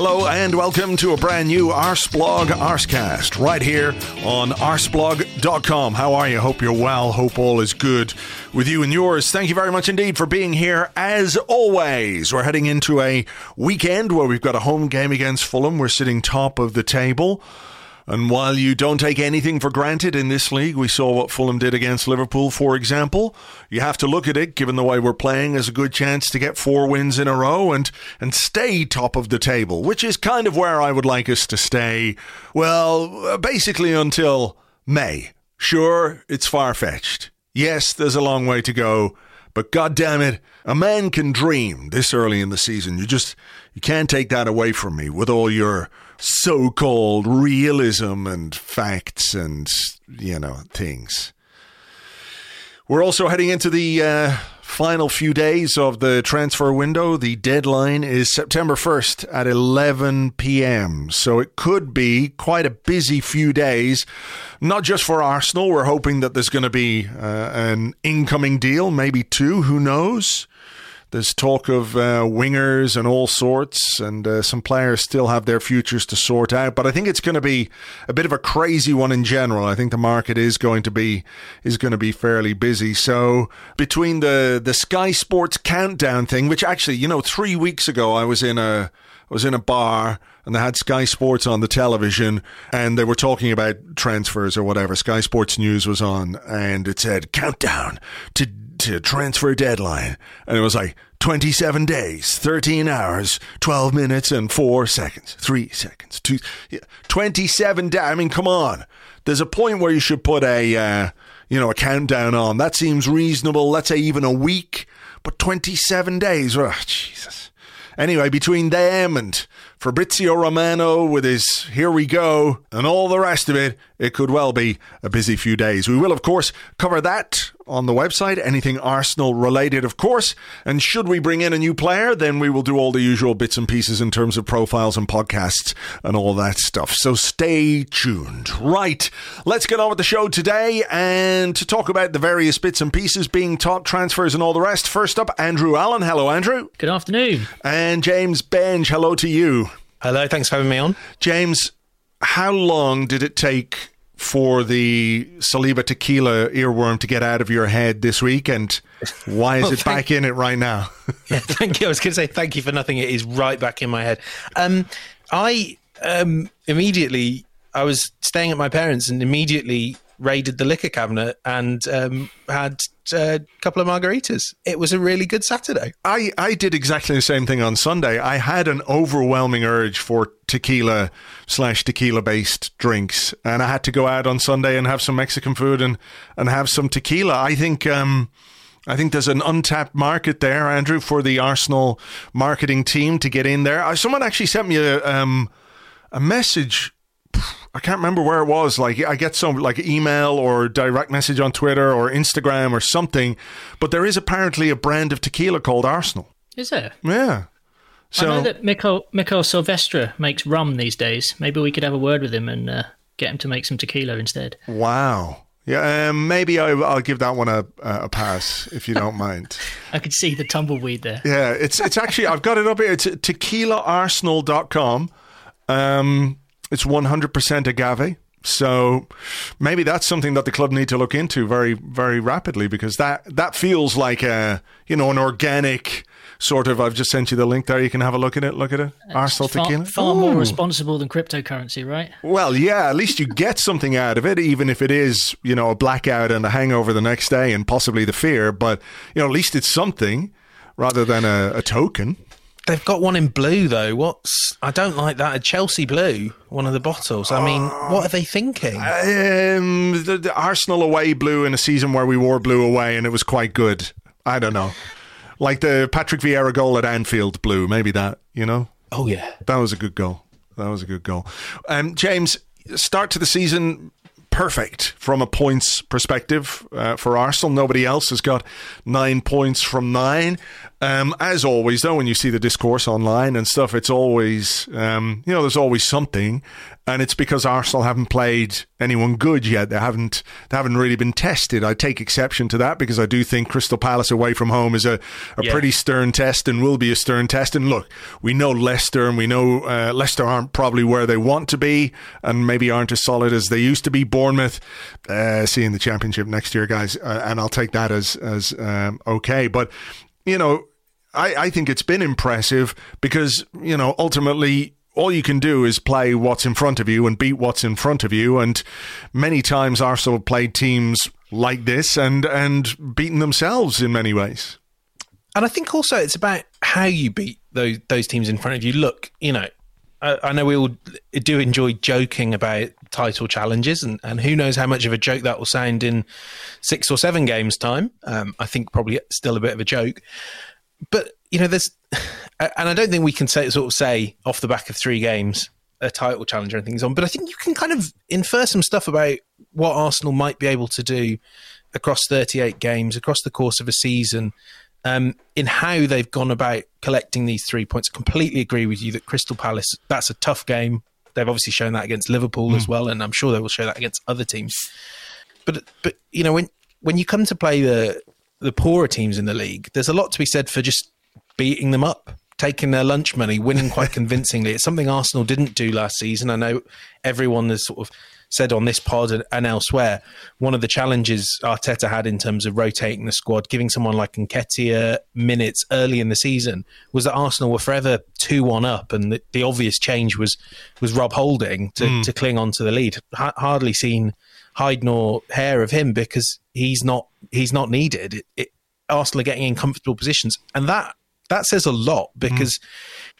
Hello and welcome to a brand new Arseblog Arsecast right here on arseblog.com. How are you? Hope you're well. Hope all is good with you and yours. Thank you very much indeed for being here. As always, we're heading into a weekend where we've got a home game against Fulham. We're sitting top of the table. And while you don't take anything for granted in this league, we saw what Fulham did against Liverpool, for example. You have to look at it, given the way we're playing, as a good chance to get four wins in a row and, and stay top of the table, which is kind of where I would like us to stay, well, basically until May. Sure, it's far fetched. Yes, there's a long way to go, but god damn it, a man can dream this early in the season. You just, you can't take that away from me with all your so called realism and facts and, you know, things. We're also heading into the uh, final few days of the transfer window. The deadline is September 1st at 11 p.m. So it could be quite a busy few days, not just for Arsenal. We're hoping that there's going to be uh, an incoming deal, maybe two, who knows? There's talk of uh, wingers and all sorts, and uh, some players still have their futures to sort out. But I think it's going to be a bit of a crazy one in general. I think the market is going to be is going to be fairly busy. So between the the Sky Sports countdown thing, which actually, you know, three weeks ago I was in a I was in a bar and they had Sky Sports on the television and they were talking about transfers or whatever. Sky Sports News was on and it said countdown to to transfer deadline. And it was like 27 days, 13 hours, 12 minutes, and 4 seconds, 3 seconds, 2, yeah, 27 days. I mean, come on. There's a point where you should put a, uh, you know, a countdown on. That seems reasonable. Let's say even a week. But 27 days, oh, Jesus. Anyway, between them and Fabrizio Romano with his Here We Go and all the rest of it, it could well be a busy few days. We will, of course, cover that on the website, anything Arsenal related, of course. And should we bring in a new player, then we will do all the usual bits and pieces in terms of profiles and podcasts and all that stuff. So stay tuned. Right, let's get on with the show today and to talk about the various bits and pieces being top transfers and all the rest. First up, Andrew Allen. Hello, Andrew. Good afternoon. And James Benge. Hello to you. Hello, thanks for having me on. James, how long did it take for the Saliba tequila earworm to get out of your head this week, and why is well, it back in it right now? yeah, thank you. I was going to say thank you for nothing. It is right back in my head. Um, I um, immediately I was staying at my parents and immediately raided the liquor cabinet and um, had a couple of margaritas. It was a really good Saturday. I, I did exactly the same thing on Sunday. I had an overwhelming urge for tequila slash tequila based drinks, and I had to go out on Sunday and have some Mexican food and, and have some tequila. I think. Um, I think there's an untapped market there, Andrew, for the Arsenal marketing team to get in there. Uh, someone actually sent me a um, a message I can't remember where it was. Like I get some like email or direct message on Twitter or Instagram or something, but there is apparently a brand of tequila called Arsenal. Is there? Yeah. So, I know that Miko, Miko Silvestre makes rum these days. Maybe we could have a word with him and uh, get him to make some tequila instead. Wow. Yeah, um, maybe I, will give that one a, a pass if you don't mind. I could see the tumbleweed there. Yeah, it's it's actually I've got it up here. It's tequilaarsenal.com. Um, it's 100% agave. So maybe that's something that the club need to look into very, very rapidly because that that feels like a you know an organic sort of. I've just sent you the link there. You can have a look at it. Look at it. Uh, Arsenal far, tequila. far more responsible than cryptocurrency, right? Well, yeah. At least you get something out of it, even if it is you know a blackout and a hangover the next day and possibly the fear. But you know, at least it's something rather than a, a token. They've got one in blue though. What's I don't like that. A Chelsea blue, one of the bottles. I mean, what are they thinking? Um, the, the Arsenal away blue in a season where we wore blue away and it was quite good. I don't know. Like the Patrick Vieira goal at Anfield blue, maybe that, you know? oh yeah. That was a good goal. That was a good goal. Um, James, start to the season perfect from a points perspective uh, for Arsenal. Nobody else has got nine points from nine. Um, as always, though, when you see the discourse online and stuff, it's always, um, you know, there's always something, and it's because Arsenal haven't played anyone good yet. They haven't, they haven't really been tested. I take exception to that because I do think Crystal Palace away from home is a, a Yeah. pretty stern test and will be a stern test. And look, we know Leicester, and we know uh, Leicester aren't probably where they want to be, and maybe aren't as solid as they used to be. Bournemouth, uh, seeing the championship next year, guys, uh, and I'll take that as as um, okay. But you know, I, I think it's been impressive because you know ultimately. All you can do is play what's in front of you and beat what's in front of you. And many times Arsenal played teams like this and and beaten themselves in many ways. And I think also it's about how you beat those those teams in front of you. Look, you know, I, I know we all do enjoy joking about title challenges, and, and who knows how much of a joke that will sound in six or seven games' time. Um, I think probably still a bit of a joke, but you know, there's, and I don't think we can say sort of say off the back of three games a title challenge or anything's on, but I think you can kind of infer some stuff about what Arsenal might be able to do across 38 games across the course of a season um, in how they've gone about collecting these three points. I completely agree with you that Crystal Palace, that's a tough game. They've obviously shown that against Liverpool as well, and I'm sure they will show that against other teams. But but you know when when you come to play the the poorer teams in the league, there's a lot to be said for just beating them up, taking their lunch money, winning quite convincingly. It's something Arsenal didn't do last season. I know everyone is sort of said on this pod and, and elsewhere, one of the challenges Arteta had in terms of rotating the squad, giving someone like Nketiah minutes early in the season, was that Arsenal were forever two one up, and the, the obvious change was was Rob Holding to, hmm. to cling on to the lead. Ha- hardly seen hide nor hair of him because he's not he's not needed. It, it, Arsenal are getting in comfortable positions, and that that says a lot hmm. because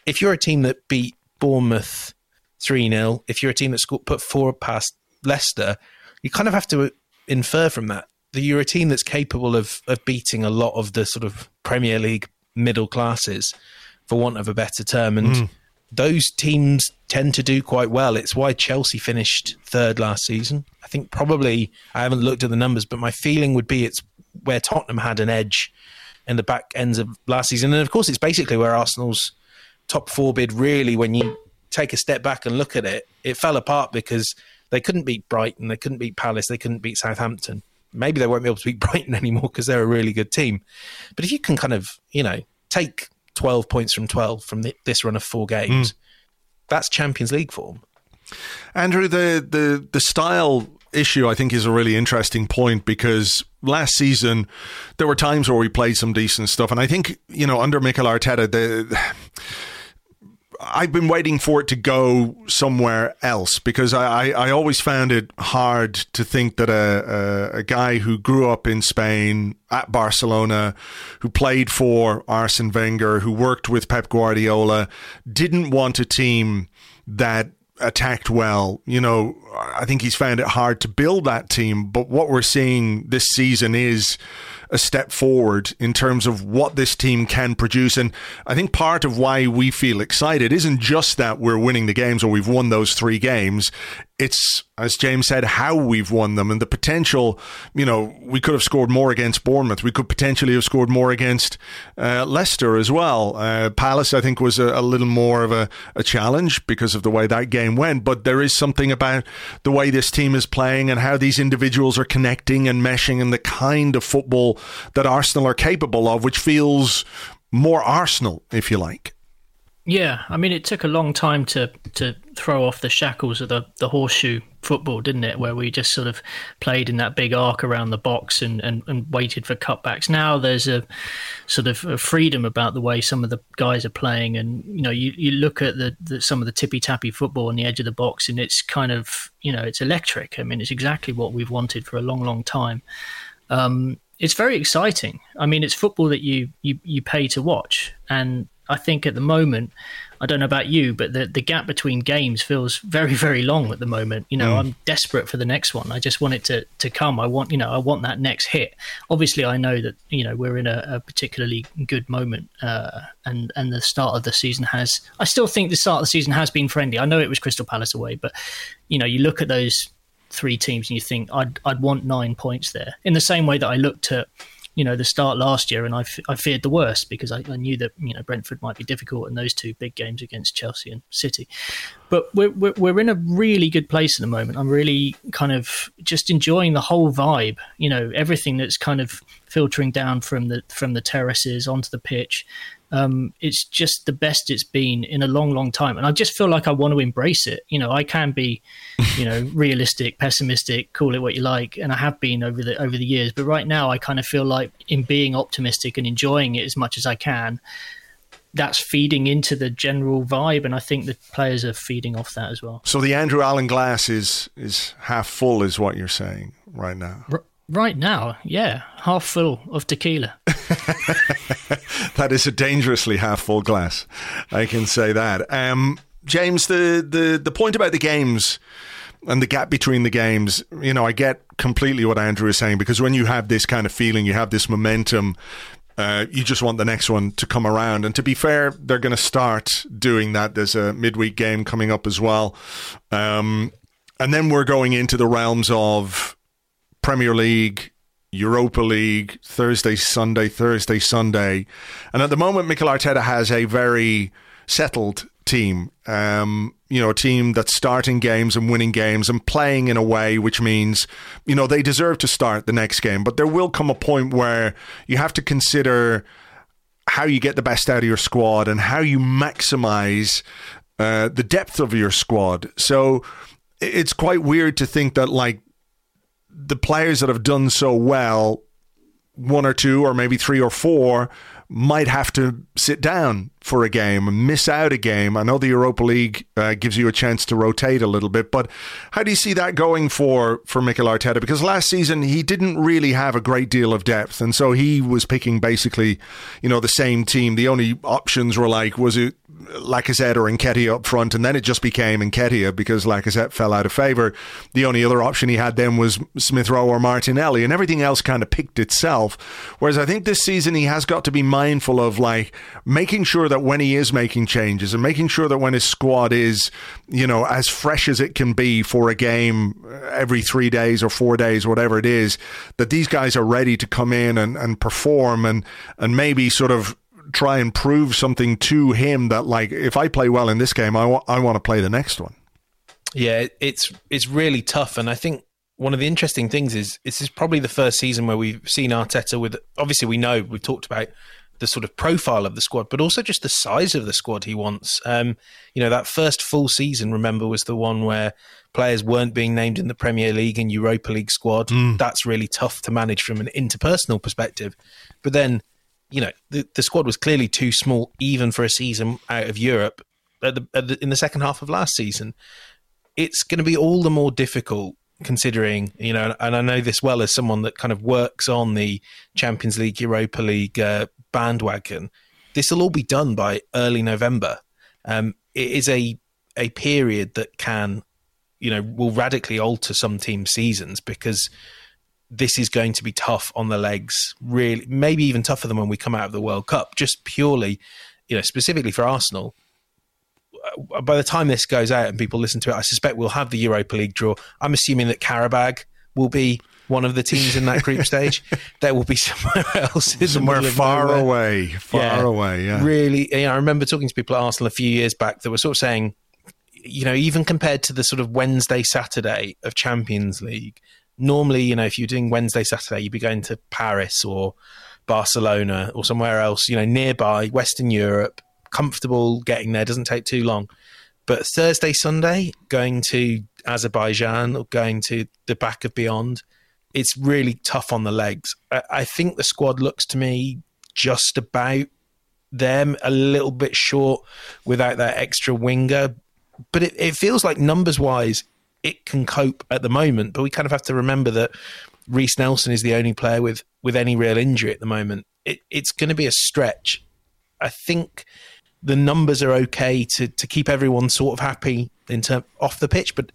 if you're a team that beat Bournemouth three 0 if you're a team that put four past Leicester, you kind of have to uh, infer from that that you're a team that's capable of of beating a lot of the sort of Premier League middle classes, for want of a better term, and. Mm. Those teams tend to do quite well. It's why Chelsea finished third last season. I think probably I haven't looked at the numbers, but my feeling would be it's where Tottenham had an edge in the back ends of last season. And of course, it's basically where Arsenal's top four bid really, when you take a step back and look at it, it fell apart because they couldn't beat Brighton, they couldn't beat Palace, they couldn't beat Southampton. Maybe they won't be able to beat Brighton anymore because they're a really good team. But if you can kind of, you know, take 12 points from 12 from the, this run of four games, that's Champions League form. Andrew, the, the, the style issue I think is a really interesting point because last season there were times where we played some decent stuff, and I think you know under Mikel Arteta the. I've been waiting for it to go somewhere else because I, I, I always found it hard to think that a, a, a guy who grew up in Spain at Barcelona, who played for Arsene Wenger, who worked with Pep Guardiola, didn't want a team that attacked well. You know, I think he's found it hard to build that team. But what we're seeing this season is a step forward in terms of what this team can produce. And I think part of why we feel excited isn't just that we're winning the games or we've won those three games. It's, as James said, how we've won them and the potential. You know, we could have scored more against Bournemouth. We could potentially have scored more against uh, Leicester as well. Uh, Palace, I think, was a, a little more of a, a challenge because of the way that game went. But there is something about the way this team is playing and how these individuals are connecting and meshing and the kind of football that Arsenal are capable of, which feels more Arsenal, if you like. Yeah, I mean, it took a long time to to throw off the shackles of the, the horseshoe football, didn't it? Where we just sort of played in that big arc around the box and, and, and waited for cutbacks. Now there's a sort of a freedom about the way some of the guys are playing, and you know, you, you look at the, the some of the tippy tappy football on the edge of the box, and it's kind of you know, it's electric. I mean, it's exactly what we've wanted for a long, long time. Um, it's very exciting. I mean, it's football that you you you pay to watch, and I think at the moment, I don't know about you, but the, the gap between games feels very, very long at the moment. You know, mm. I'm desperate for the next one. I just want it to, to come. I want, you know, I want that next hit. Obviously, I know that, you know, we're in a, a particularly good moment uh, and, and the start of the season has, I still think the start of the season has been friendly. I know it was Crystal Palace away, but, you know, you look at those three teams and you think I'd, I'd want nine points there in the same way that I looked at, you know the start last year, and I, f- I feared the worst because I, I, knew that you know Brentford might be difficult in those two big games against Chelsea and City. But we're, we're we're in a really good place at the moment. I'm really kind of just enjoying the whole vibe. You know everything that's kind of filtering down from the from the terraces onto the pitch um, it's just the best it's been in a long, long time. And I just feel like I want to embrace it. You know, I can be, you know, realistic, pessimistic, call it what you like, and I have been over the over the years. But right now, I kind of feel like in being optimistic and enjoying it as much as I can, that's feeding into the general vibe, and I think the players are feeding off that as well. So the Andrew Allen glass is is half full, is what you're saying right now. R- Right now, yeah, half full of tequila. that is a dangerously half full glass. I can say that. Um, James, the, the, the point about the games and the gap between the games, you know, I get completely what Andrew is saying because when you have this kind of feeling, you have this momentum, uh, you just want the next one to come around. And to be fair, they're going to start doing that. There's a midweek game coming up as well. Um, and then we're going into the realms of Premier League, Europa League, Thursday, Sunday, Thursday, Sunday. And at the moment, Mikel Arteta has a very settled team. Um, you know, a team that's starting games and winning games and playing in a way which means, you know, they deserve to start the next game. But there will come a point where you have to consider how you get the best out of your squad and how you maximize uh, the depth of your squad. So it's quite weird to think that, like, the players that have done so well, one or two, or maybe three or four, might have to sit down for a game and miss out a game. I know the Europa League uh, gives you a chance to rotate a little bit, but how do you see that going for for Mikel Arteta? Because last season he didn't really have a great deal of depth, and so he was picking basically, you know, the same team. The only options were like, was it Lacazette or Nketiah up front, and then it just became Nketiah because Lacazette fell out of favour. The only other option he had then was Smith Rowe or Martinelli, and everything else kind of picked itself. Whereas I think this season he has got to be mindful of like making sure that when he is making changes and making sure that when his squad is, you know, as fresh as it can be for a game every three days or four days, whatever it is, that these guys are ready to come in and, and perform and and maybe sort of try and prove something to him that like if I play well in this game, I, wa- I want to play the next one. Yeah, it's it's really tough, and I think one of the interesting things is this is probably the first season where we've seen Arteta with. Obviously, we know we've talked about the sort of profile of the squad, but also just the size of the squad he wants. Um, you know, that first full season, remember, was the one where players weren't being named in the Premier League and Europa League squad. Mm. That's really tough to manage from an interpersonal perspective. But then you know, the, the squad was clearly too small even for a season out of Europe at the, at the, in the second half of last season. It's going to be all the more difficult considering, you know, and I know this well as someone that kind of works on the Champions League, Europa League uh, bandwagon. This will all be done by early November. Um, it is a a period that can, you know, will radically alter some team seasons because this is going to be tough on the legs, really, maybe even tougher than when we come out of the World Cup, just purely, you know, specifically for Arsenal. Uh, by the time this goes out and people listen to it, I suspect we'll have the Europa League draw. I'm assuming that Qarabag will be one of the teams in that group stage. There will be somewhere else, somewhere far away, far yeah, away. Yeah, really. You know, I remember talking to people at Arsenal a few years back that were sort of saying, you know, even compared to the sort of Wednesday, Saturday of Champions League, normally, you know, if you're doing Wednesday, Saturday, you'd be going to Paris or Barcelona or somewhere else, you know, nearby Western Europe, comfortable getting there. Doesn't take too long. But Thursday, Sunday, going to Azerbaijan or going to the back of beyond, it's really tough on the legs. I, I think the squad looks to me just about them a little bit short without that extra winger. But it, it feels like numbers wise, it can cope at the moment. But we kind of have to remember that Reiss Nelson is the only player with with any real injury at the moment. It, it's going to be a stretch. I think the numbers are okay to to keep everyone sort of happy in term off the pitch, but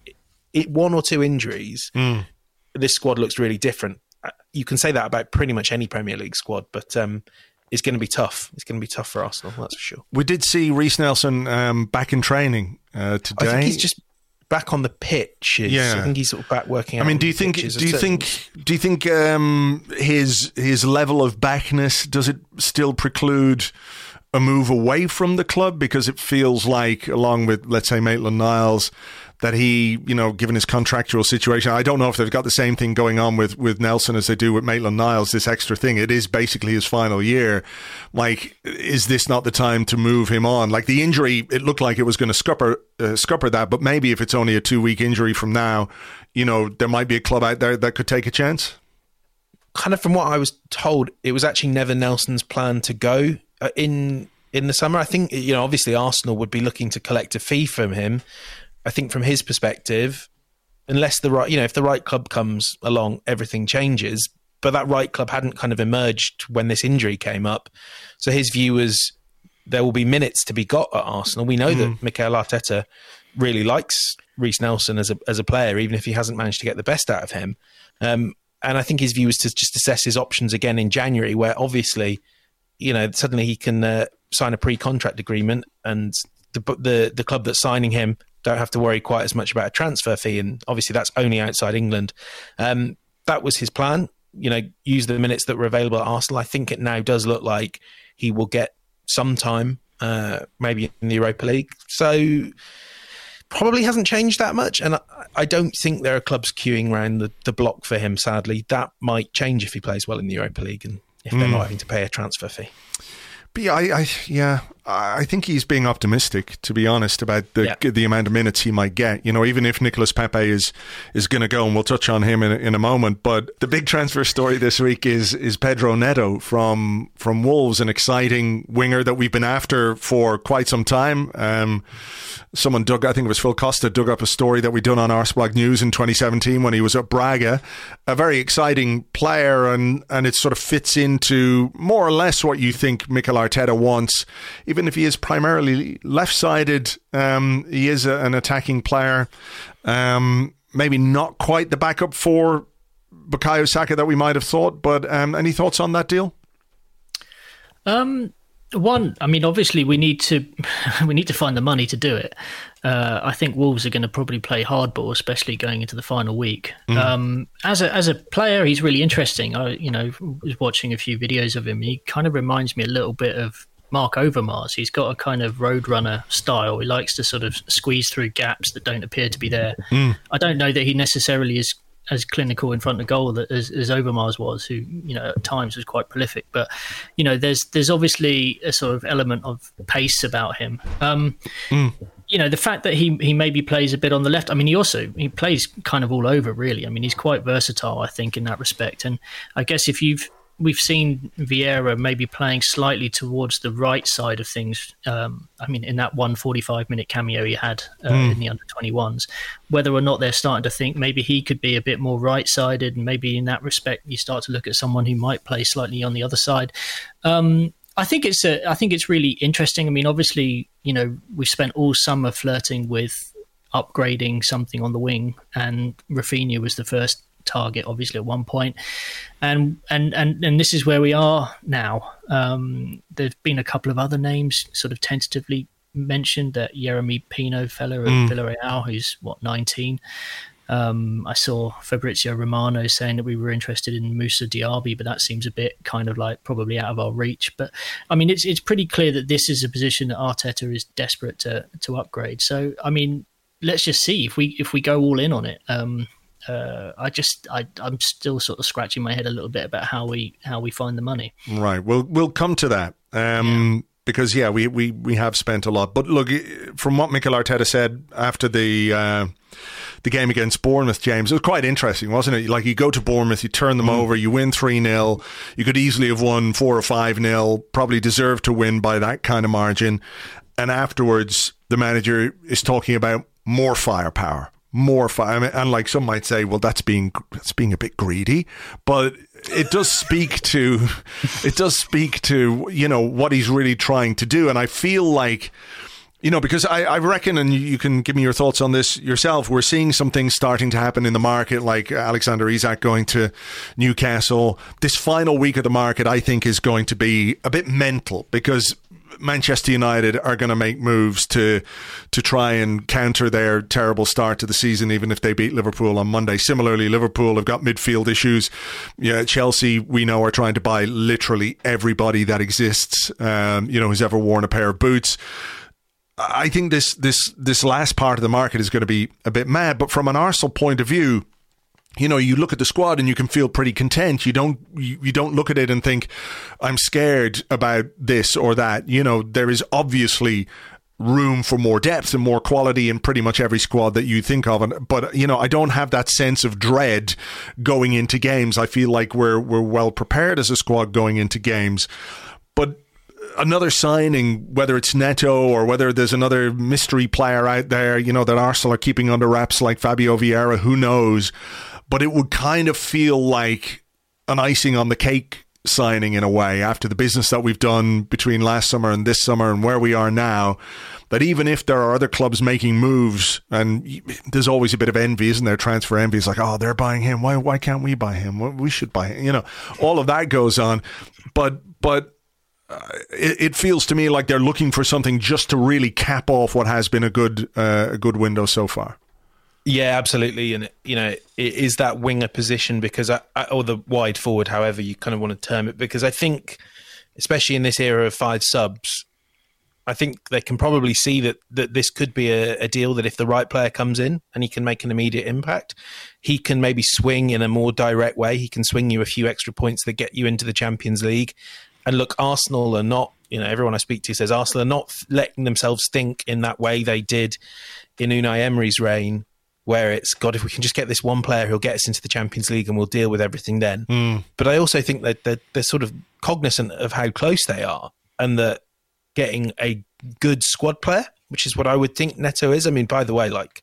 it, one or two injuries, mm. this squad looks really different. Uh, you can say that about pretty much any Premier League squad, but um, it's going to be tough. It's going to be tough for Arsenal, that's for sure. We did see Reiss Nelson um, back in training uh, today. I think he's just back on the pitch. Yeah, I think he's sort of back working. I mean, do you think? Do you think? Do you think um, his his level of backness does it still preclude? a move away from the club because it feels like, along with, let's say, Maitland Niles, that he, you know, given his contractual situation, I don't know if they've got the same thing going on with, with Nelson as they do with Maitland Niles, this extra thing. It is basically his final year. Like, is this not the time to move him on? Like, the injury, it looked like it was going to scupper, uh, scupper that, but maybe if it's only a two week injury from now, you know, there might be a club out there that could take a chance. Kind of from what I was told, it was actually never Nelson's plan to go uh, in in the summer. I think you know, obviously Arsenal would be looking to collect a fee from him. I think from his perspective, unless the right, you know, if the right club comes along, everything changes. But that right club hadn't kind of emerged when this injury came up. So his view was there will be minutes to be got at Arsenal. We know mm. that Mikel Arteta really likes Reiss Nelson as a as a player, even if he hasn't managed to get the best out of him. Um, and I think his view is to just assess his options again in January, where obviously you know, suddenly he can uh, sign a pre-contract agreement, and the the the club that's signing him don't have to worry quite as much about a transfer fee, and obviously that's only outside England. Um, that was his plan. You know, use the minutes that were available at Arsenal. I think it now does look like he will get some time, uh, maybe in the Europa League. So probably hasn't changed that much. And I, I, don't think there are clubs queuing around the, the block for him, sadly. That might change if he plays well in the Europa League and if they're mm. not having to pay a transfer fee. But yeah, I, I, yeah, I think he's being optimistic, to be honest, about the yeah. the amount of minutes he might get. You know, even if Nicolas Pepe is is going to go, and we'll touch on him in a, in a moment. But the big transfer story this week is is Pedro Neto from from Wolves, an exciting winger that we've been after for quite some time. Um, someone dug, I think it was Phil Costa, dug up a story that we done on Arseblog News in 2017 when he was at Braga. A very exciting player, and, and it sort of fits into more or less what you think Mikel Arteta wants. Even if he is primarily left sided, um, he is a, an attacking player. Um, maybe not quite the backup for Bukayo Saka that we might have thought, but um, any thoughts on that deal? Um, one, I mean, obviously we need to we need to find the money to do it. Uh, I think Wolves are going to probably play hardball, especially going into the final week. Mm. Um, as a as a player, he's really interesting. I you know was watching a few videos of him. He kind of reminds me a little bit of Marc Overmars. He's got a kind of roadrunner style. He likes to sort of squeeze through gaps that don't appear to be there. Mm. I don't know that he necessarily is as clinical in front of goal as, as Overmars was, who you know at times was quite prolific. But you know, there's there's obviously a sort of element of pace about him. Um, mm. You know, the fact that he he maybe plays a bit on the left. I mean, he also he plays kind of all over, really. I mean, he's quite versatile, I think, in that respect. And I guess if you've we've seen Vieira maybe playing slightly towards the right side of things. Um, I mean, in that one 45 minute cameo he had uh, mm. in the under 21s, whether or not they're starting to think maybe he could be a bit more right sided, and maybe in that respect you start to look at someone who might play slightly on the other side. Um, I think it's a, I think it's really interesting. I mean, obviously, you know, we've spent all summer flirting with upgrading something on the wing, and Raphinha was the first target, obviously at one point, and and and and this is where we are now. Um, there's been a couple of other names sort of tentatively mentioned that Jeremy Pino fella at mm. Villarreal, who's what 19. Um, I saw Fabrizio Romano saying that we were interested in Moussa Diaby, but that seems a bit kind of like probably out of our reach. But I mean, it's it's pretty clear that this is a position that Arteta is desperate to to upgrade. So I mean, let's just see if we if we go all in on it. Um, uh, I just I, I'm still sort of scratching my head a little bit about how we how we find the money. Right. We'll we'll come to that. Um, because yeah, we, we, we have spent a lot. But look, from what Mikel Arteta said after the uh, the game against Bournemouth, James, it was quite interesting, wasn't it? Like you go to Bournemouth, you turn them mm. over, you win three 0 You could easily have won four or five 0 Probably deserved to win by that kind of margin. And afterwards, the manager is talking about more firepower more mean, and like some might say, well, that's being that's being a bit greedy, but it does speak to it does speak to you know what he's really trying to do, and I feel like. You know, because I, I reckon, and you can give me your thoughts on this yourself. We're seeing some things starting to happen in the market, like Alexander Isak going to Newcastle. This final week of the market, I think, is going to be a bit mental because Manchester United are going to make moves to to try and counter their terrible start to the season, even if they beat Liverpool on Monday. Similarly, Liverpool have got midfield issues. Yeah, Chelsea we know are trying to buy literally everybody that exists. Um, you know, who's ever worn a pair of boots. I think this this this last part of the market is going to be a bit mad. But from an Arsenal point of view, you know, you look at the squad and you can feel pretty content. You don't, you, you, don't look at it and think, I'm scared about this or that. You know, there is obviously room for more depth and more quality in pretty much every squad that you think of. And, but, you know, I don't have that sense of dread going into games. I feel like we're, we're well prepared as a squad going into games. But another signing, whether it's Neto or whether there's another mystery player out there, you know, that Arsenal are keeping under wraps like Fabio Vieira, who knows? But it would kind of feel like an icing on the cake signing in a way after the business that we've done between last summer and this summer and where we are now that even if there are other clubs making moves and there's always a bit of envy isn't there? Transfer envy it's like oh they're buying him. Why why can't we buy him? We should buy him you know? All of that goes on but but uh, it, it, feels to me like they're looking for something just to really cap off what has been a good uh, a good window so far yeah, absolutely, and you know, it is that winger position because, I, or the wide forward, however you kind of want to term it, because I think, especially in this era of five subs, I think they can probably see that that this could be a, a, deal that if the right player comes in and he can make an immediate impact, he can maybe swing in a more direct way. He can swing you a few extra points that get you into the Champions League. And look, Arsenal are not, you know, everyone I speak to says Arsenal are not letting themselves think in that way they did in Unai Emery's reign where it's God, if we can just get this one player who'll get us into the Champions League and we'll deal with everything then. Mm. But I also think that they're, they're, sort of cognizant of how close they are and that getting a good squad player, which is what I would think Neto is. I mean, by the way, like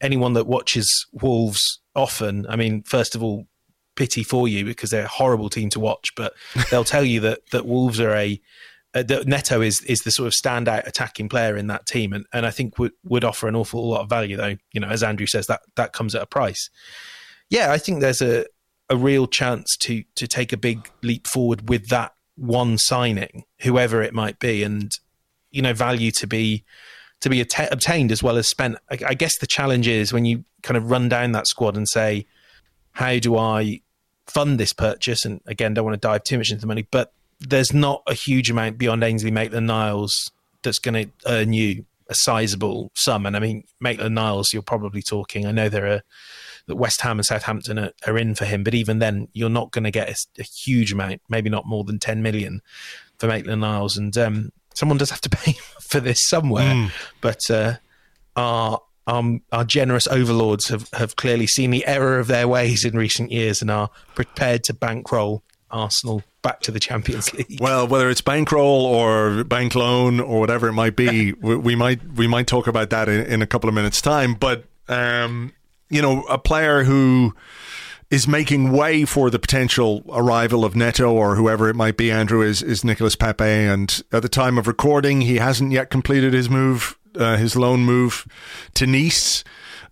anyone that watches Wolves often, I mean, first of all, pity for you because they're a horrible team to watch, but they'll tell you that that Wolves are a uh, Neto is is the sort of standout attacking player in that team, and, and I think would would offer an awful lot of value. Though you know, as Andrew says, that that comes at a price. Yeah, I think there's a a real chance to to take a big leap forward with that one signing, whoever it might be, and you know, value to be to be att- obtained as well as spent. I, I guess the challenge is when you kind of run down that squad and say, how do I fund this purchase? And again, don't want to dive too much into the money, but there's not a huge amount beyond Ainsley Maitland Niles that's going to earn you a sizable sum. And I mean, Maitland Niles, you're probably talking. I know there are that West Ham and Southampton are, are in for him, but even then, you're not going to get a, a, huge amount, maybe not more than 10 million for Maitland Niles. And um, someone does have to pay for this somewhere. Mm. But uh, our um, our generous overlords have, have clearly seen the error of their ways in recent years and are prepared to bankroll Arsenal back to the Champions League. Well, whether it's bankroll or bank loan or whatever it might be, we, we, might we might talk about that in, in a couple of minutes' time. But um, you know, a player who is making way for the potential arrival of Neto or whoever it might be, Andrew, is, is Nicolas Pepe. And at the time of recording, he hasn't yet completed his move, uh, his loan move to Nice.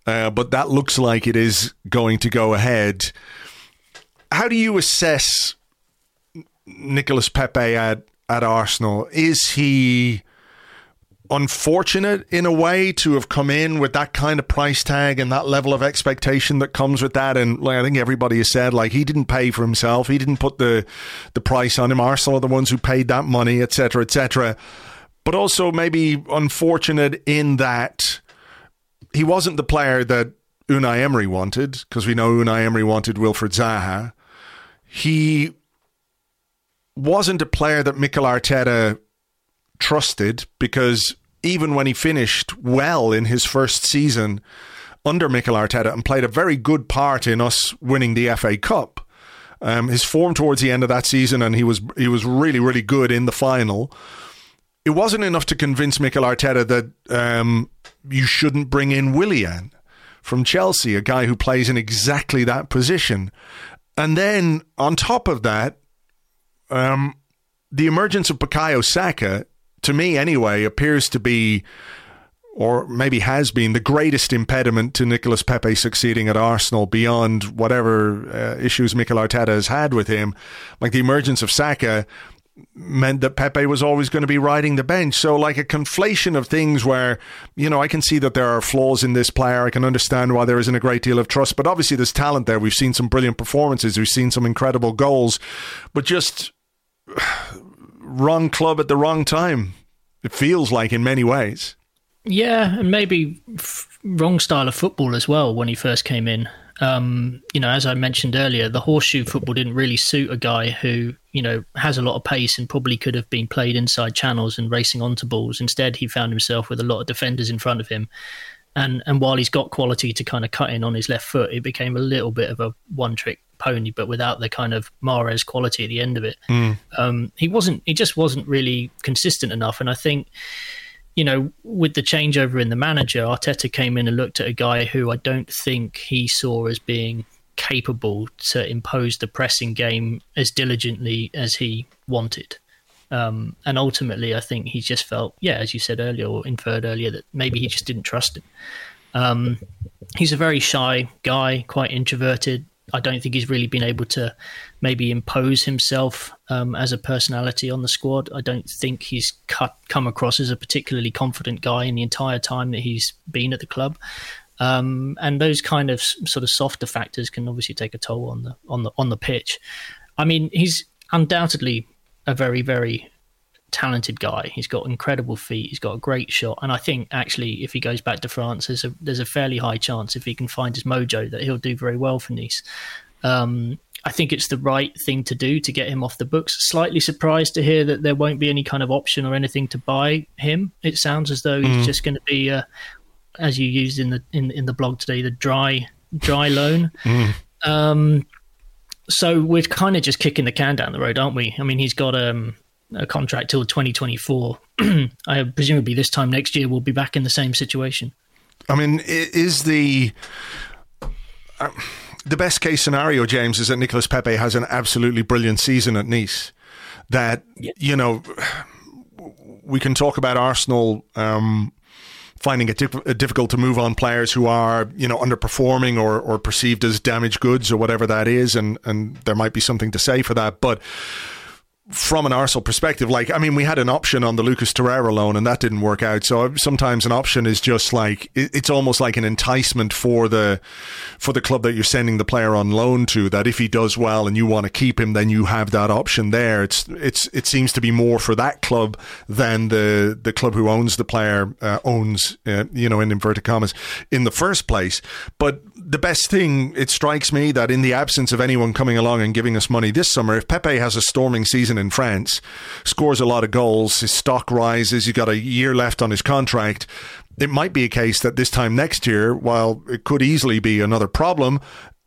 Uh, but that looks like it is going to go ahead. How do you assess Nicolas Pepe at at Arsenal? Is he unfortunate in a way to have come in with that kind of price tag and that level of expectation that comes with that? And like, I think everybody has said, like he didn't pay for himself, he didn't put the the price on him. Arsenal are the ones who paid that money, etc., etc. But also maybe unfortunate in that he wasn't the player that Unai Emery wanted, because we know Unai Emery wanted Wilfried Zaha. He wasn't a player that Mikel Arteta trusted because even when he finished well in his first season under Mikel Arteta and played a very good part in us winning the FA Cup. Um, his form towards the end of that season, and he was he was really really good in the final. It wasn't enough to convince Mikel Arteta that um, you shouldn't bring in Willian from Chelsea, a guy who plays in exactly that position. And then on top of that, um, the emergence of Bukayo Saka, to me anyway, appears to be or maybe has been the greatest impediment to Nicolas Pepe succeeding at Arsenal beyond whatever uh, issues Mikel Arteta has had with him. Like the emergence of Saka meant that Pepe was always going to be riding the bench. So, like a conflation of things where, you know, I can see that there are flaws in this player. I can understand why there isn't a great deal of trust, but obviously there's talent there. We've seen some brilliant performances, we've seen some incredible goals, but just wrong club at the wrong time. It feels like in many ways. Yeah, and maybe f- wrong style of football as well when he first came in. Um, you know, as I mentioned earlier, the horseshoe football didn't really suit a guy who, you know, has a lot of pace and probably could have been played inside channels and racing onto balls. Instead, he found himself with a lot of defenders in front of him. And and while he's got quality to kind of cut in on his left foot, it became a little bit of a one trick pony, but without the kind of Mahrez quality at the end of it. Mm. Um, he wasn't. He just wasn't really consistent enough. And I think you know, with the changeover in the manager, Arteta came in and looked at a guy who I don't think he saw as being capable to impose the pressing game as diligently as he wanted. Um, and ultimately, I think he just felt, yeah, as you said earlier or inferred earlier, that maybe he just didn't trust him. Um, he's a very shy guy, quite introverted. I don't think he's really been able to maybe impose himself um, as a personality on the squad. I don't think he's cut, come across as a particularly confident guy in the entire time that he's been at the club. Um, and those kind of sort of softer factors can obviously take a toll on the on the on the pitch. I mean, he's undoubtedly a very very talented guy. He's got incredible feet. He's got a great shot, and I think actually, if he goes back to France, there's a there's a fairly high chance if he can find his mojo that he'll do very well for Nice. Um, I think it's the right thing to do to get him off the books. Slightly surprised to hear that there won't be any kind of option or anything to buy him. It sounds as though he's mm. just going to be, uh, as you used in the in in the blog today, the dry dry loan. Mm. Um, so we're kind of just kicking the can down the road, aren't we? I mean, he's got um, a contract till 2024. I presumably this time next year we'll be back in the same situation. I mean, is the uh, the best case scenario, James, is that Nicolas Pepe has an absolutely brilliant season at Nice. That yeah. you know, we can talk about Arsenal. Um, finding it difficult to move on players who are, you know, underperforming or, or perceived as damaged goods or whatever that is, and and there might be something to say for that. But from an Arsenal perspective, like I mean, we had an option on the Lucas Torreira loan, and that didn't work out. So sometimes an option is just like it's almost like an enticement for the for the club that you're sending the player on loan to. That if he does well and you want to keep him, then you have that option there. It's it's it seems to be more for that club than the the club who owns the player uh, owns, uh, you know, in inverted commas, in the first place. But the best thing, it strikes me that in the absence of anyone coming along and giving us money this summer, if Pepe has a storming season in France, scores a lot of goals, his stock rises, he's got a year left on his contract, it might be a case that this time next year, while it could easily be another problem,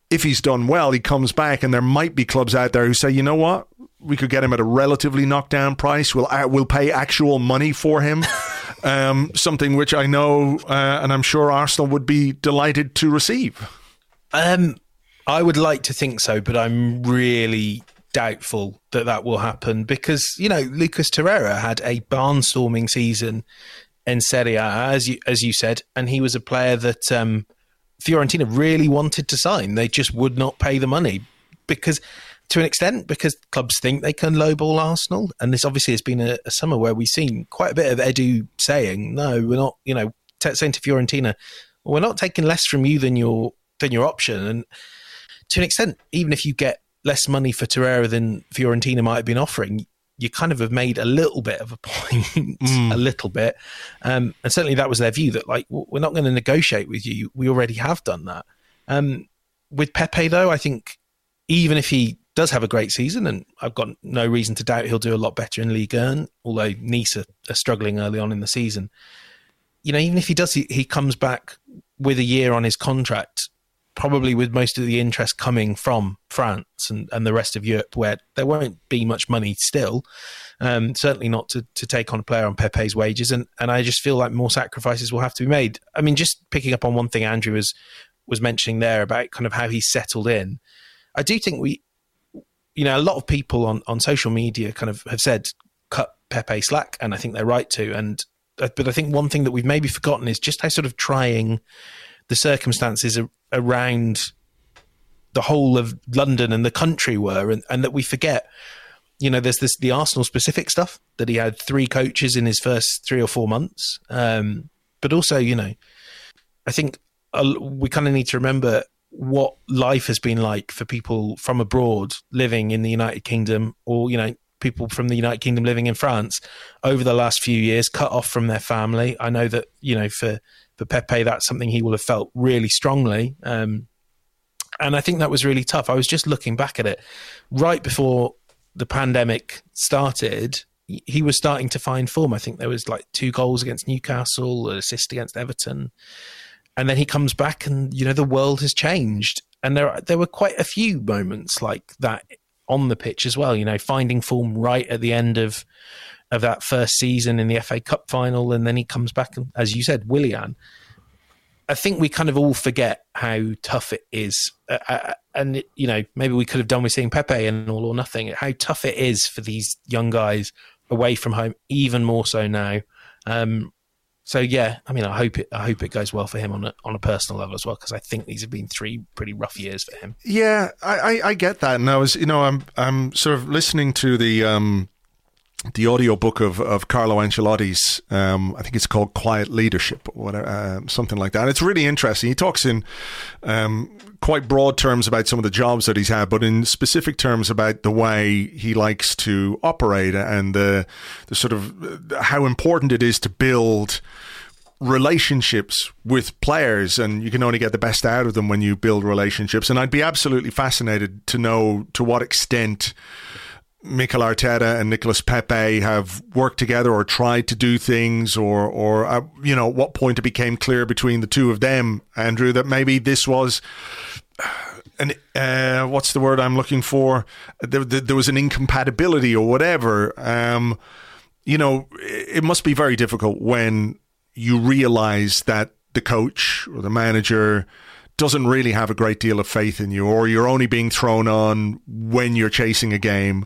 if he's done well, he comes back, and there might be clubs out there who say, you know what, we could get him at a relatively knockdown price. We'll we'll pay actual money for him, um, something which I know uh, and I'm sure Arsenal would be delighted to receive. Um, I would like to think so, but I'm really doubtful that that will happen because you know Lucas Torreira had a barnstorming season in Serie A, as you as you said, and he was a player that um, Fiorentina really wanted to sign. They just would not pay the money because to an extent because clubs think they can lowball Arsenal. And this obviously has been a, a, summer where we've seen quite a bit of Edu saying, no, we're not, you know, t- saying to Fiorentina, we're not taking less from you than your than your option. And to an extent, even if you get less money for Torreira than Fiorentina might have been offering, you kind of have made a little bit of a point, mm. a little bit. Um, and certainly that was their view that, like, we're not going to negotiate with you. We already have done that. Um, with Pepe, though, I think even if he does have a great season, and I've got no reason to doubt he'll do a lot better in Ligue 1, although Nice are, are struggling early on in the season. You know, even if he does, he, he comes back with a year on his contract, probably with most of the interest coming from France and, and the rest of Europe, where there won't be much money still. Um, certainly not to, to take on a player on Pepe's wages. And, and I just feel like more sacrifices will have to be made. I mean, just picking up on one thing Andrew was, was mentioning there about kind of how he's settled in. I do think we, you know, a lot of people on, on social media kind of have said cut Pepe slack, and I think they're right to. And uh, but I think one thing that we've maybe forgotten is just how sort of trying the circumstances around the whole of London and the country were, and, and that we forget. You know, there's this the Arsenal specific stuff that he had three coaches in his first three or four months, um, but also, you know, I think we kind of need to remember what life has been like for people from abroad living in the United Kingdom or, you know, people from the United Kingdom living in France over the last few years, cut off from their family. I know that, you know, for, for Pepe, that's something he will have felt really strongly. Um, and I think that was really tough. I was just looking back at it right before the pandemic started. He was starting to find form. I think there was like two goals against Newcastle, an assist against Everton and then he comes back and you know the world has changed and there there were quite a few moments like that on the pitch as well you know finding form right at the end of of that first season in the FA Cup final and then he comes back and as you said Willian I think we kind of all forget how tough it is uh, uh, and you know maybe we could have done with seeing Pepe and all or nothing how tough it is for these young guys away from home even more so now um, so yeah, I mean, I hope it. I hope it goes well for him on a on a personal level as well, because I think these have been three pretty rough years for him. Yeah, I, I, I, get that, and I was, you know, I'm I'm sort of listening to the um, the audiobook of of Carlo Ancelotti's. Um, I think it's called Quiet Leadership, or whatever, uh, something like that. It's really interesting. He talks in um, quite broad terms about some of the jobs that he's had, but in specific terms about the way he likes to operate and the the sort of how important it is to build relationships with players and you can only get the best out of them when you build relationships and I'd be absolutely fascinated to know to what extent Mikel Arteta and Nicolas Pepe have worked together or tried to do things or or uh, you know at what point it became clear between the two of them Andrew that maybe this was an uh, what's the word I'm looking for there, there was an incompatibility or whatever um, you know it must be very difficult when you realize that the coach or the manager doesn't really have a great deal of faith in you, or you're only being thrown on when you're chasing a game.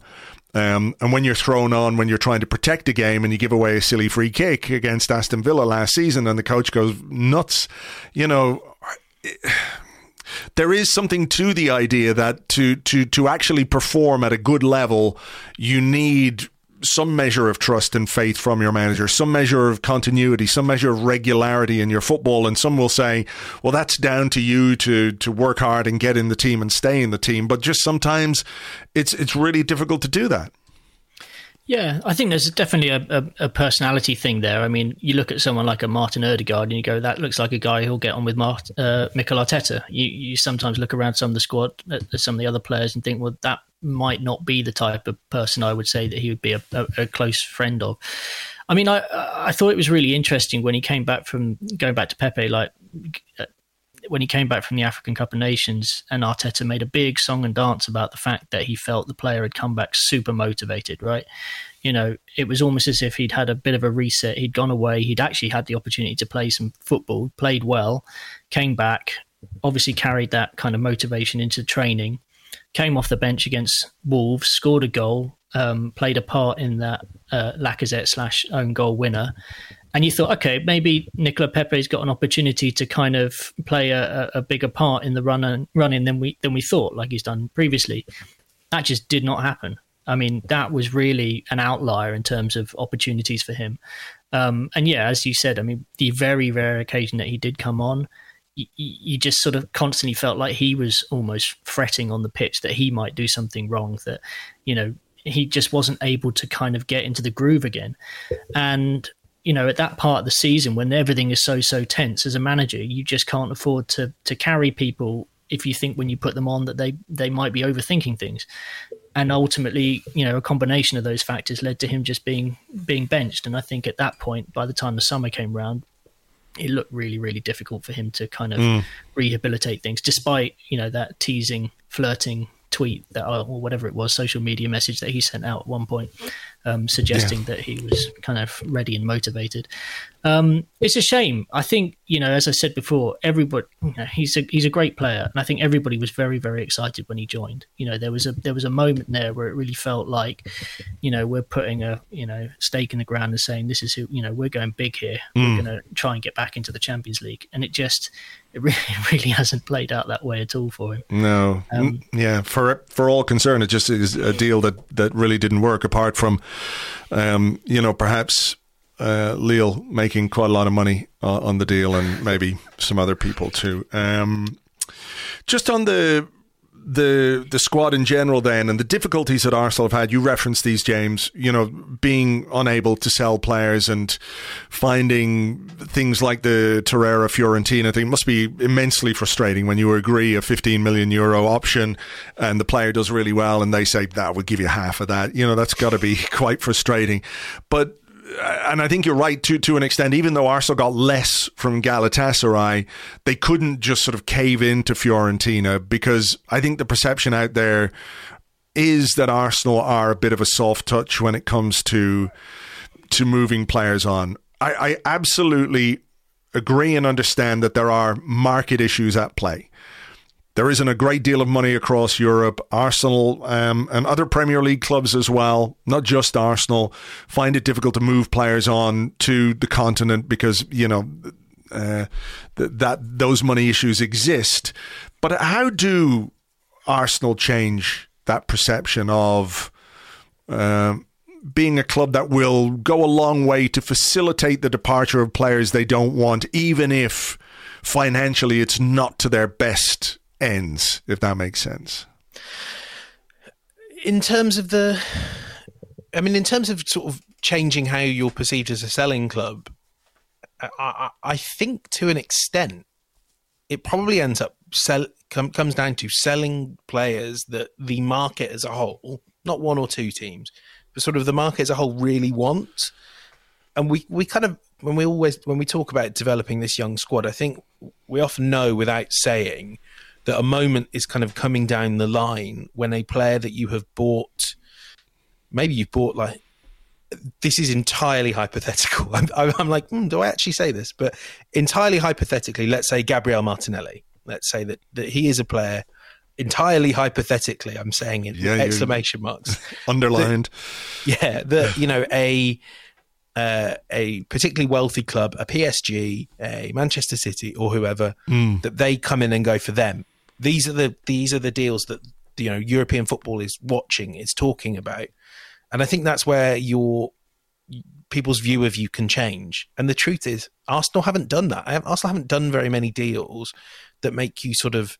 Um, and when you're thrown on when you're trying to protect a game and you give away a silly free kick against Aston Villa last season and the coach goes nuts, you know, there is something to the idea that to, to, to actually perform at a good level, you need some measure of trust and faith from your manager, some measure of continuity, some measure of regularity in your football. And some will say, well, that's down to you to, to work hard and get in the team and stay in the team. But just sometimes it's, it's really difficult to do that. Yeah, I think there's definitely a, a, a, personality thing there. I mean, you look at someone like a Martin Odegaard and you go, that looks like a guy who'll get on with Mart, uh, Mikel Arteta. You, you sometimes look around some of the squad, at some of the other players, and think, well, that might not be the type of person I would say that he would be a, a, a close friend of. I mean, I I thought it was really interesting when he came back from going back to Pepe, like uh, when he came back from the African Cup of Nations, and Arteta made a big song and dance about the fact that he felt the player had come back super motivated, right? You know, it was almost as if he'd had a bit of a reset. He'd gone away. He'd actually had the opportunity to play some football, played well, came back, obviously carried that kind of motivation into training came off the bench against Wolves, scored a goal, um, played a part in that uh, Lacazette slash own goal winner. And you thought, okay, maybe Nicola Pepe's got an opportunity to kind of play a, a bigger part in the run and running than we than we thought, like he's done previously. That just did not happen. I mean, that was really an outlier in terms of opportunities for him. Um, and yeah, as you said, I mean, the very rare occasion that he did come on, you, just sort of constantly felt like he was almost fretting on the pitch that he might do something wrong, that, you know, he just wasn't able to kind of get into the groove again. And, you know, at that part of the season when everything is so, so tense as a manager, you just can't afford to, to carry people if you think when you put them on that they they might be overthinking things. And ultimately you know a combination of those factors led to him just being being benched. And i think at that point by the time the summer came round it looked really really difficult for him to kind of mm. rehabilitate things despite you know that teasing flirting tweet that or whatever it was social media message that he sent out at one point um, suggesting yeah. that he was kind of ready and motivated um, it's a shame. I think you know, as I said before, everybody you know, he's a he's a great player, and I think everybody was very very excited when he joined. You know, there was a there was a moment there where it really felt like, you know, we're putting a you know stake in the ground and saying this is who you know we're going big here. Mm. We're going to try and get back into the Champions League, and it just it really really hasn't played out that way at all for him. No, um, yeah, for for all concerned, it just is a deal that that really didn't work. Apart from, um, you know, perhaps uh, Lille making quite a lot of money uh, on the deal, and maybe some other people too. Um, just on the the the squad in general, then, and the difficulties that Arsenal have had. You referenced these, James. You know, being unable to sell players and finding things like the Torreira Fiorentina thing must be immensely frustrating when you agree a 15 million euro option and the player does really well, and they say that we'll give you half of that. You know, that's got to be quite frustrating. But and I think you're right to to an extent. Even though Arsenal got less from Galatasaray, they couldn't just sort of cave in to Fiorentina because I think the perception out there is that Arsenal are a bit of a soft touch when it comes to to moving players on. I, I absolutely agree and understand that there are market issues at play. There isn't a great deal of money across Europe. Arsenal um, and other Premier League clubs as well, not just Arsenal, find it difficult to move players on to the continent because you know uh, th- that those money issues exist. But how do Arsenal change that perception of? Uh, being a club that will go a long way to facilitate the departure of players they don't want, even if financially it's not to their best ends, if that makes sense. In terms of the, I mean, in terms of sort of changing how you're perceived as a selling club, I, I think to an extent, it probably ends up sell com, comes down to selling players that the market as a whole, not one or two teams, but sort of the market as a whole really want. And we we kind of when we always when we talk about developing this young squad, I think we often know without saying that a moment is kind of coming down the line when a player that you have bought, maybe you've bought like, this is entirely hypothetical. I'm, I'm like, mm, do I actually say this? But entirely hypothetically, let's say Gabriel Martinelli. Let's say that, that he is a player entirely hypothetically. I'm saying in yeah, exclamation marks underlined. That, yeah, that you know a uh, a particularly wealthy club, a PSG, a Manchester City, or whoever, mm. that they come in and go for them these are the these are the deals that you know European football is watching, is talking about, and I think that's where your people's view of you can change. And the truth is, Arsenal haven't done that. Arsenal haven't done very many deals that make you sort of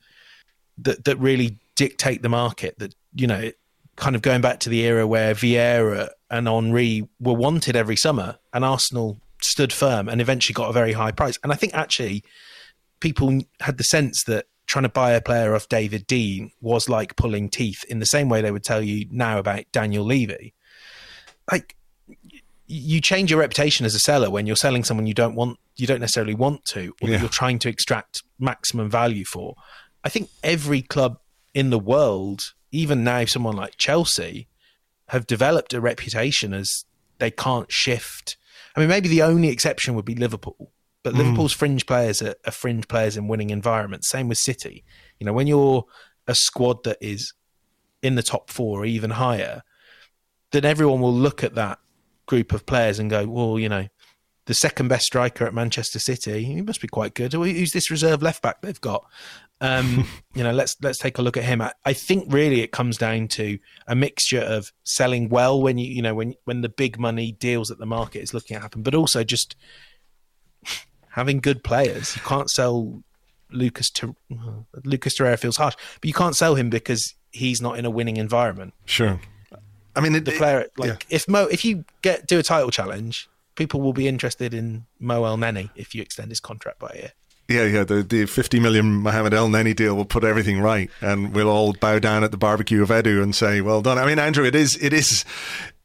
that that really dictate the market. That you know, kind of going back to the era where Vieira and Henry were wanted every summer, and Arsenal stood firm and eventually got a very high price. And I think actually people had the sense that trying to buy a player off David Dein was like pulling teeth in the same way they would tell you now about Daniel Levy. Like you change your reputation as a seller when you're selling someone you don't want you don't necessarily want to or yeah. you're trying to extract maximum value for. I think every club in the world, even now someone like Chelsea, have developed a reputation as they can't shift. I mean, maybe the only exception would be Liverpool, but mm. Liverpool's fringe players are, are fringe players in winning environments. Same with City. You know, when you're a squad that is in the top four or even higher, then everyone will look at that group of players and go, well, you know, the second best striker at Manchester City, he must be quite good. Who's this reserve left back they've got? Um, you know, let's let's take a look at him. I, I, think really it comes down to a mixture of selling well when you you know when when the big money deals that the market is looking at happen, but also just having good players. You can't sell Lucas to Lucas Torreira feels harsh, but you can't sell him because he's not in a winning environment. Sure. I mean, it, the player like yeah. if Mo, if you get do a title challenge, people will be interested in Mo Elneny if you extend his contract by a year. Yeah, yeah. The the fifty million Mohamed Elneny deal will put everything right, and we'll all bow down at the barbecue of Edu and say, "Well done." I mean, Andrew, it is it is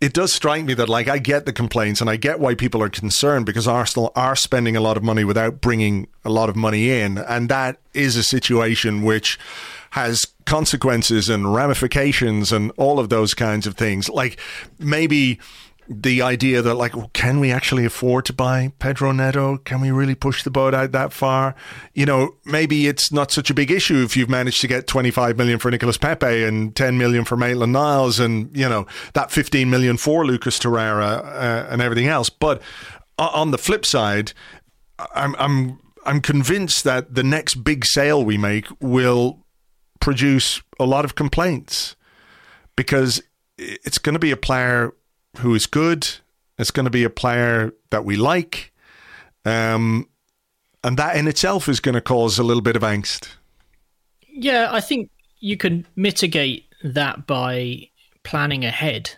it does strike me that like I get the complaints and I get why people are concerned because Arsenal are spending a lot of money without bringing a lot of money in, and that is a situation which has consequences and ramifications and all of those kinds of things. Like maybe the idea that like can we actually afford to buy Pedro Neto? Can we really push the boat out that far? You know, maybe it's not such a big issue if you've managed to get 25 million for Nicolas Pepe and 10 million for Maitland Niles and you know that 15 million for Lucas Torreira uh, and everything else. But on the flip side, I'm I'm I'm convinced that the next big sale we make will produce a lot of complaints because it's going to be a player who is good. It's going to be a player that we like. Um, and that in itself is going to cause a little bit of angst. Yeah, I think you can mitigate that by planning ahead.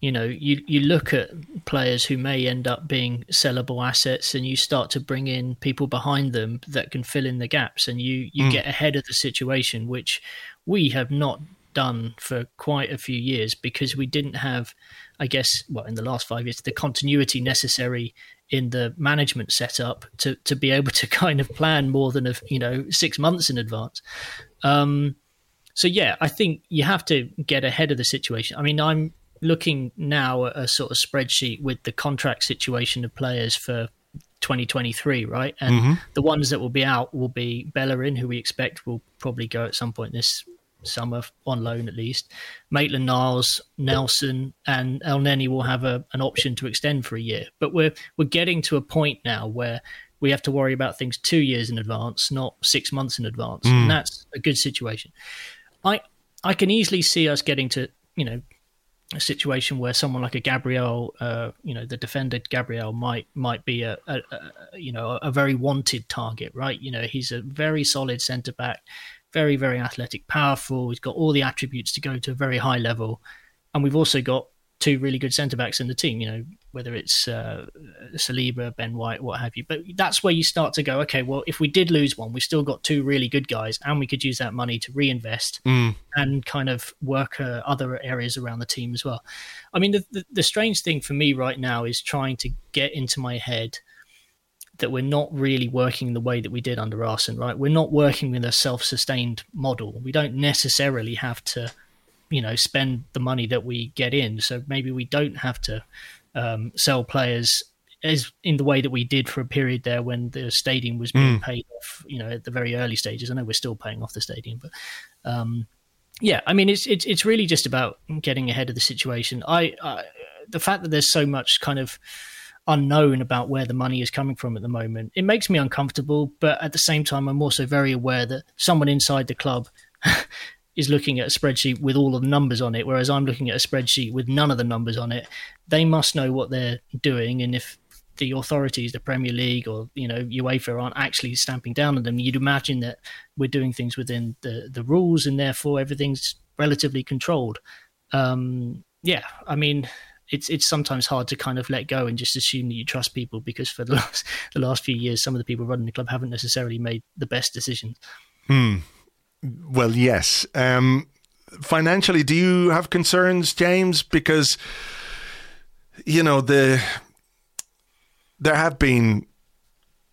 You know, you, you look at players who may end up being sellable assets and you start to bring in people behind them that can fill in the gaps and you, you mm. get ahead of the situation, which we have not done for quite a few years because we didn't have I guess, well, in the last five years, the continuity necessary in the management setup to to be able to kind of plan more than a you know six months in advance. Um, so yeah, I think you have to get ahead of the situation. I mean, I'm looking now at a sort of spreadsheet with the contract situation of players for 2023, right? And mm-hmm. the ones that will be out will be Bellerin, who we expect will probably go at some point this summer on loan at least. Maitland Niles, Nelson, and Elneny will have a, an option to extend for a year. But we're we're getting to a point now where we have to worry about things two years in advance, not six months in advance, mm. and that's a good situation. I I can easily see us getting to you know a situation where someone like a Gabriel, uh, you know, the defender Gabriel might might be a, a, a, you know a very wanted target, right? You know, he's a very solid centre back, very, very athletic, powerful. He's got all the attributes to go to a very high level. And we've also got two really good centre backs in the team, you know, whether it's uh, Saliba, Ben White, what have you. But that's where you start to go, okay, well, if we did lose one, we've still got two really good guys and we could use that money to reinvest mm. and kind of work uh, other areas around the team as well. I mean, the, the, the strange thing for me right now is trying to get into my head – that we're not really working the way that we did under Arsene, right? We're not working with a self-sustained model. We don't necessarily have to, you know, spend the money that we get in. So maybe we don't have to um, sell players as in the way that we did for a period there when the stadium was being mm. paid off. You know, at the very early stages. I know we're still paying off the stadium, but. Um, yeah, I mean, it's it's it's really just about getting ahead of the situation. I, I the fact that there's so much kind of unknown about where the money is coming from at the moment. It makes me uncomfortable, but at the same time, I'm also very aware that someone inside the club is looking at a spreadsheet with all of the numbers on it, whereas I'm looking at a spreadsheet with none of the numbers on it. They must know what they're doing, and if the authorities, the Premier League or you know UEFA, aren't actually stamping down on them, you'd imagine that we're doing things within the the rules, and therefore everything's relatively controlled. Um, yeah, I mean, it's it's sometimes hard to kind of let go and just assume that you trust people because for the last the last few years, some of the people running the club haven't necessarily made the best decisions. Hmm. Well, yes. Um, financially, do you have concerns, James? Because you know the there have been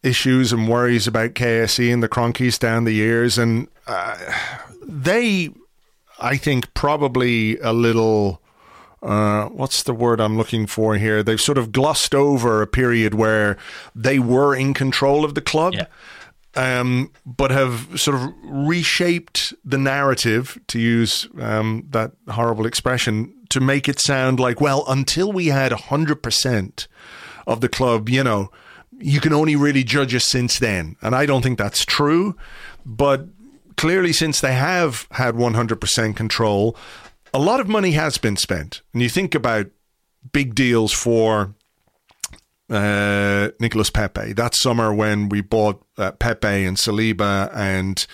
issues and worries about KSE and the Kroenkes down the years, and uh, they, I think, probably a little uh, what's the word I'm looking for here? They've sort of glossed over a period where they were in control of the club. Yeah. Um, but have sort of reshaped the narrative, to use um, that horrible expression, to make it sound like, well, until we had 100% of the club, you know, you can only really judge us since then. And I don't think that's true. But clearly, since they have had 100% control, a lot of money has been spent. And you think about big deals for uh, Nicolas Pepe. That summer when we bought uh, Pepe and Saliba and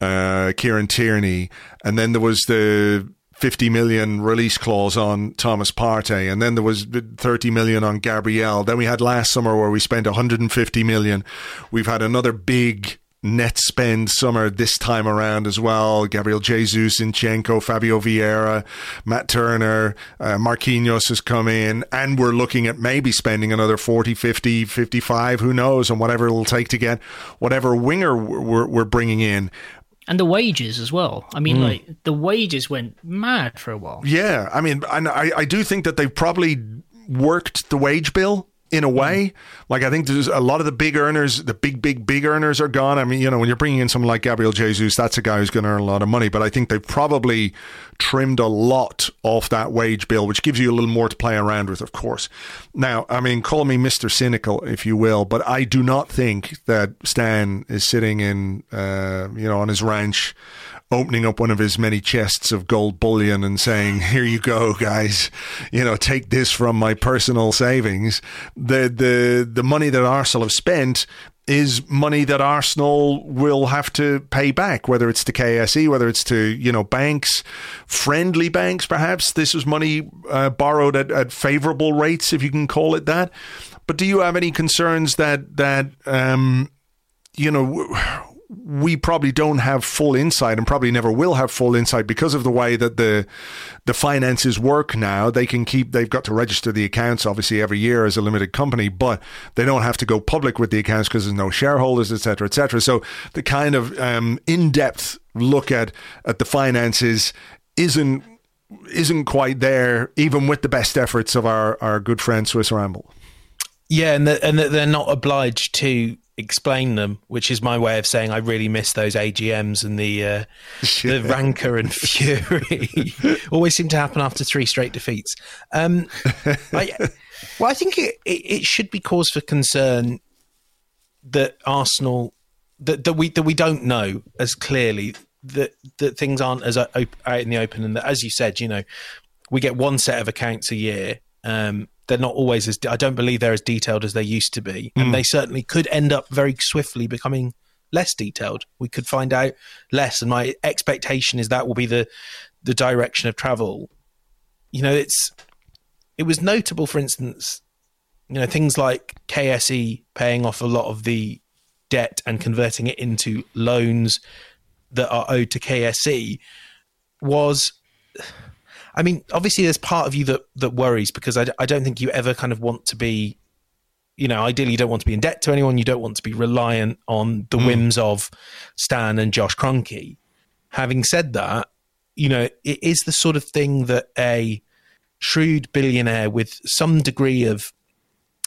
uh, Kieran Tierney, and then there was the 50 million release clause on Thomas Partey, and then there was 30 million on Gabriel. Then we had last summer where we spent 150 million. We've had another big net spend summer this time around as well. Gabriel Jesus, Zinchenko, Fabio Vieira, Matt Turner, uh, Marquinhos has come in, and we're looking at maybe spending another 40, 50, 55, who knows, and whatever it'll take to get whatever winger we're, we're bringing in. And the wages as well. I mean, mm. like the wages went mad for a while. Yeah, I mean, and I, I do think that they've probably worked the wage bill in a way. Like I think there's a lot of the big earners, the big, big, big earners are gone. I mean, you know, when you're bringing in someone like Gabriel Jesus, that's a guy who's going to earn a lot of money. But I think they've probably trimmed a lot off that wage bill, which gives you a little more to play around with, of course. Now, I mean, call me Mister Cynical if you will, but I do not think that Stan is sitting in, uh, you know, on his ranch opening up one of his many chests of gold bullion and saying, "Here you go, guys. You know, take this from my personal savings." The the the money that Arsenal have spent is money that Arsenal will have to pay back, whether it's to KSE, whether it's to you know banks, friendly banks, perhaps. This was money uh, borrowed at, at favourable rates, if you can call it that. But do you have any concerns that that um, you know? We probably don't have full insight and probably never will have full insight because of the way that the the finances work now. They can keep they've got to register the accounts obviously every year as a limited company, but they don't have to go public with the accounts because there's no shareholders, etc., etc. So the kind of um, in depth look at at the finances isn't isn't quite there, even with the best efforts of our our good friend Swiss Ramble. Yeah, and the, and they're not obliged to explain them, which is my way of saying I really miss those AGMs and the uh, yeah. the rancor and fury. Always seem to happen after three straight defeats. Um, I, well, I think it, it, it, should be cause for concern that Arsenal that, that we that we don't know as clearly that that things aren't as out in the open, and that, as you said, you know, we get one set of accounts a year. Um, they're not always as I don't believe they're as detailed as they used to be, and mm. they certainly could end up very swiftly becoming less detailed. We could find out less, and my expectation is that will be the the direction of travel. You know, it's it was notable, for instance, you know things like KSE paying off a lot of the debt and converting it into loans that are owed to KSE was I mean, obviously, there's part of you that that worries because I, I don't think you ever kind of want to be, you know, ideally, you don't want to be in debt to anyone. You don't want to be reliant on the mm. whims of Stan and Josh Kroenke. Having said that, you know, it is the sort of thing that a shrewd billionaire with some degree of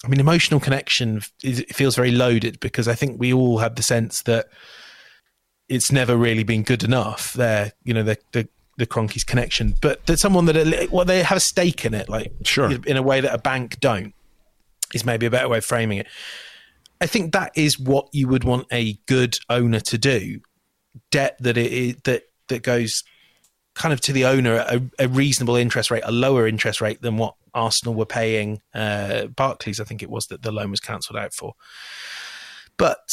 I mean, emotional connection is, feels very loaded because I think we all have the sense that it's never really been good enough. There, you know, the, the the Kroenke's connection, but that someone that well they have a stake in it, like sure, in a way that a bank don't, is maybe a better way of framing it. I think that is what you would want a good owner to do. Debt that it is, that that goes kind of to the owner at a, a, reasonable interest rate, a lower interest rate than what Arsenal were paying uh, Barclays. I think it was that the loan was cancelled out for. But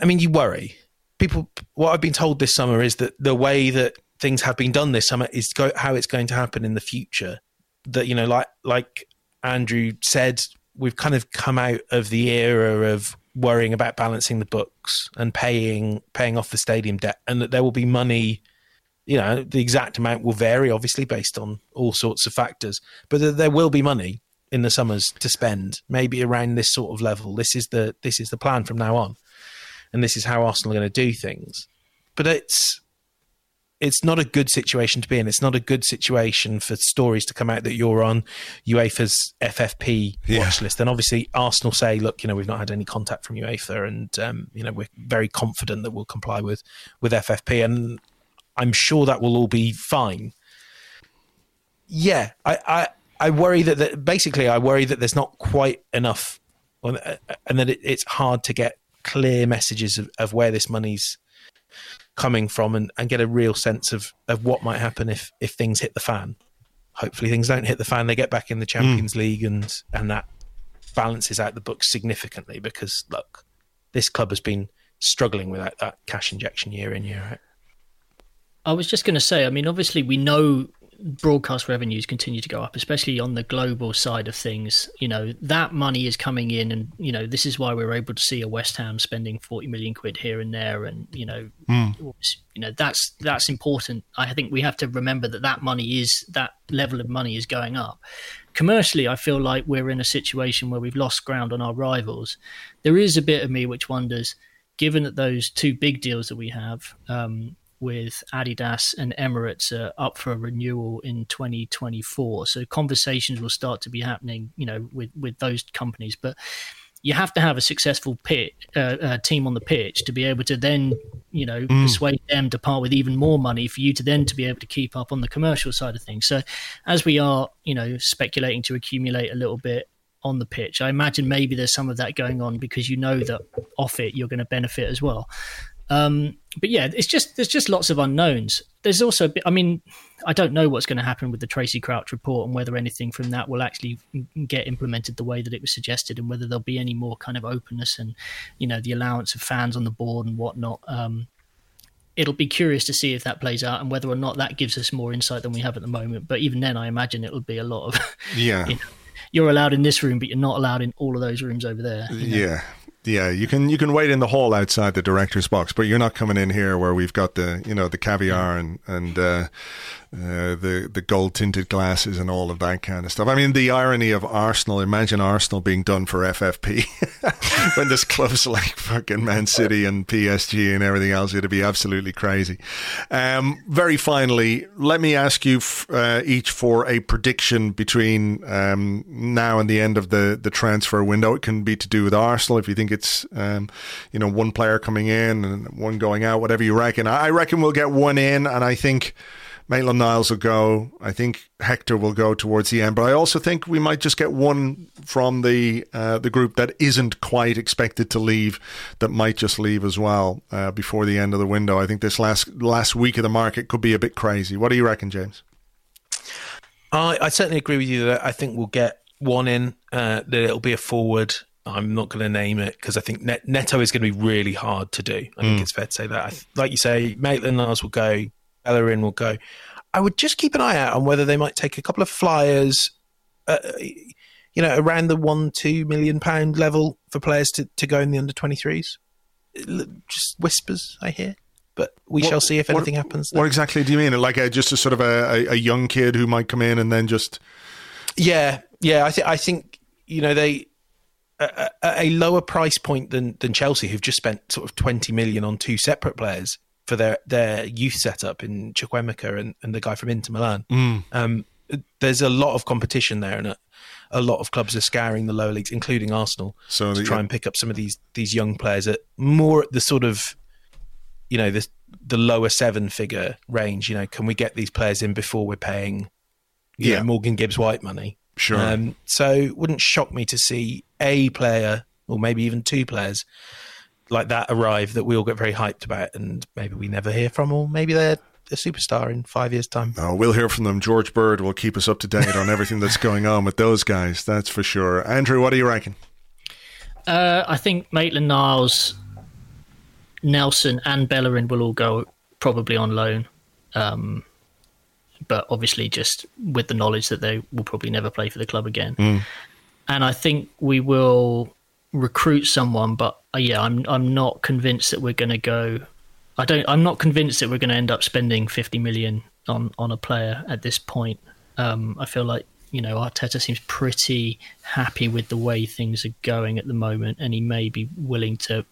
I mean, you worry. People, what I've been told this summer is that the way that things have been done this summer is go, how it's going to happen in the future. That you know, like like Andrew said, we've kind of come out of the era of worrying about balancing the books and paying paying off the stadium debt, and that there will be money. You know, the exact amount will vary, obviously, based on all sorts of factors, but there will be money in the summers to spend, maybe around this sort of level. This is the this is the plan from now on, and this is how Arsenal are going to do things. But it's it's not a good situation to be in. It's not a good situation for stories to come out that you're on UEFA's FFP yeah. watch list. And obviously, Arsenal say, look, you know, we've not had any contact from UEFA, and um, you know, we're very confident that we'll comply with with FFP, and I'm sure that will all be fine. Yeah, I I, I worry that, that basically I worry that there's not quite enough, and that it, it's hard to get clear messages of, of where this money's coming from and, and get a real sense of, of what might happen if, if things hit the fan. Hopefully things don't hit the fan. They get back in the Champions mm. League and, and that balances out the books significantly because look, this club has been struggling without that cash injection year in, year out. I was just going to say, I mean, obviously we know broadcast revenues continue to go up, especially on the global side of things, you know, that money is coming in and, you know, this is why we're able to see a West Ham spending 40 million quid here and there. And, you know, mm. you know, that's, that's important. I think we have to remember that that money is, that level of money is going up. Commercially, I feel like we're in a situation where we've lost ground on our rivals. There is a bit of me which wonders, given that those two big deals that we have, um, with Adidas and Emirates are up for a renewal in 2024. So conversations will start to be happening, you know, with with those companies. But you have to have a successful pit, uh, uh, team on the pitch to be able to then, you know, mm. persuade them to part with even more money for you to then to be able to keep up on the commercial side of things. So, as we are, you know, speculating to accumulate a little bit on the pitch, I imagine maybe there's some of that going on because you know that off it you're going to benefit as well. Um, but yeah, it's just there's just lots of unknowns. There's also, bit, I mean, I don't know what's going to happen with the Tracey Crouch report and whether anything from that will actually get implemented the way that it was suggested, and whether there'll be any more kind of openness and you know the allowance of fans on the board and whatnot. Um, it'll be curious to see if that plays out and whether or not that gives us more insight than we have at the moment. But even then, I imagine it will be a lot of yeah. You know, you're allowed in this room, but you're not allowed in all of those rooms over there. You know? Yeah, yeah, you can you can wait in the hall outside the director's box, but you're not coming in here where we've got the you know the caviar and and uh, uh, the the gold tinted glasses and all of that kind of stuff. I mean, the irony of Arsenal. Imagine Arsenal being done for FFP when there's clubs like fucking Man City and PSG and everything else. It'd be absolutely crazy. Um, very finally, let me ask you f- uh, each for a prediction between um, now and the end of the the transfer window. It can be to do with Arsenal if you think it's um, you know one player coming in and one going out, whatever you reckon. I reckon we'll get one in, and I think. Maitland Niles will go. I think Hector will go towards the end, but I also think we might just get one from the uh, the group that isn't quite expected to leave, that might just leave as well uh, before the end of the window. I think this last last week of the market could be a bit crazy. What do you reckon, James? I, I certainly agree with you that I think we'll get one in. Uh, that it'll be a forward. I'm not going to name it because I think Net- Neto is going to be really hard to do. I think mm. it's fair to say that. like you say, Maitland Niles will go. Bellerin will go. I would just keep an eye out on whether they might take a couple of flyers, uh, you know, around the one, two million pound level for players to, to go in the under 23s. Just whispers, I hear. But we what, shall see if anything what, happens. There. What exactly do you mean? Like a, just a sort of a, a, young kid who might come in and then just. Yeah, yeah. I think I think you know they a, a, lower price point than than Chelsea, who've just spent sort of twenty million on two separate players for their their youth setup in Chukwuemeka and, and the guy from Inter Milan. Mm. Um, there's a lot of competition there, and a, a, lot of clubs are scouring the lower leagues, including Arsenal, so to try and pick up some of these these young players at more at the sort of you know the the lower seven figure range. You know, can we get these players in before we're paying yeah know, Morgan Gibbs White money? Sure. Um, so wouldn't shock me to see a player or maybe even two players like that arrive that we all get very hyped about, and maybe we never hear from, or maybe they're a superstar in five years' time. Oh, we'll hear from them. Jeorge Bird will keep us up to date on everything that's going on with those guys. That's for sure. Andrew, what do you reckon? Uh, I think Maitland Niles, Nelson, and Bellerin will all go probably on loan. Um, but obviously, just with the knowledge that they will probably never play for the club again. Mm. And I think we will recruit someone, but uh, yeah, I'm I'm not convinced that we're going to go. I don't. I'm not convinced that we're going to end up spending 50 million on on a player at this point. Um, I feel like you know Arteta seems pretty happy with the way things are going at the moment, and he may be willing to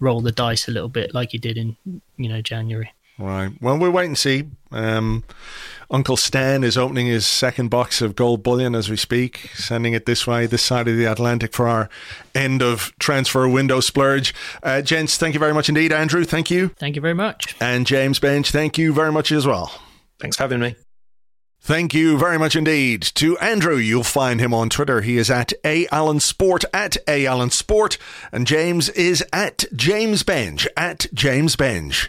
roll the dice a little bit like he did in you know January. Right. Well, we'll wait and see. Um, Uncle Stan is opening his second box of gold bullion as we speak, sending it this way, this side of the Atlantic for our end of transfer window splurge. Uh, gents, thank you very much indeed. Andrew, thank you. Thank you very much. And James Benge, thank you very much as well. Thanks for having me. Thank you very much indeed to Andrew. You'll find him on Twitter. He is at A Allen Sport at A Allen Sport, and James is at James Benge at James Benge.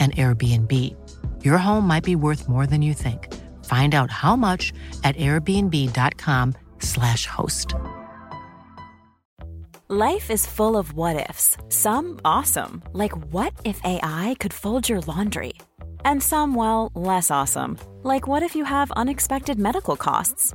an Airbnb. Your home might be worth more than you think. Find out how much at airbnb.com/slash host. Life is full of what ifs. Some awesome, like what if AI could fold your laundry? And some, well, less awesome, like what if you have unexpected medical costs?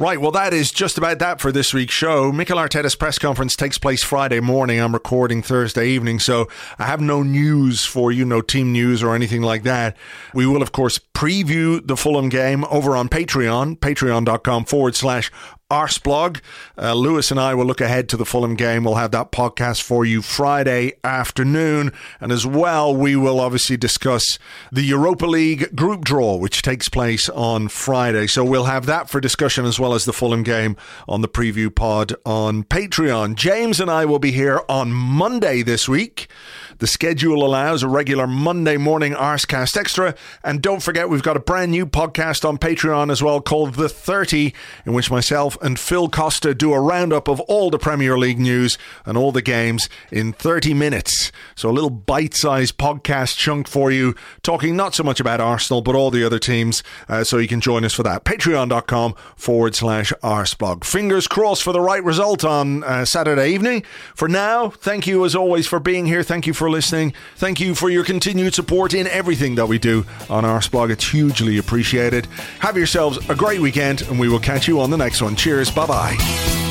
Right, well, that is just about that for this week's show. Mikel Arteta's press conference takes place Friday morning. I'm recording Thursday evening, so I have no news for you, no team news or anything like that. We will, of course, preview the Fulham game over on Patreon, patreon.com forward slash Arseblog. Uh, Lewis and I will look ahead to the Fulham game. We'll have that podcast for you Friday afternoon. And as well, we will obviously discuss the Europa League group draw, which takes place on Friday. So we'll have that for discussion as well as the Fulham game on the preview pod on Patreon. James and I will be here on Monday this week. The schedule allows a regular Monday morning Arsecast Extra. And don't forget, we've got a brand new podcast on Patreon as well called The 30, in which myself and Phil Costa do a roundup of all the Premier League news and all the games in 30 minutes. So a little bite sized podcast chunk for you, talking not so much about Arsenal, but all the other teams. Uh, so you can join us for that. Patreon.com forward slash Arseblog. Fingers crossed for the right result on uh, Saturday evening. For now, thank you as always for being here. Thank you for listening. Thank you for your continued support in everything that we do on our Arseblog. It's hugely appreciated. Have yourselves a great weekend, and we will catch you on the next one. Cheers. Bye bye.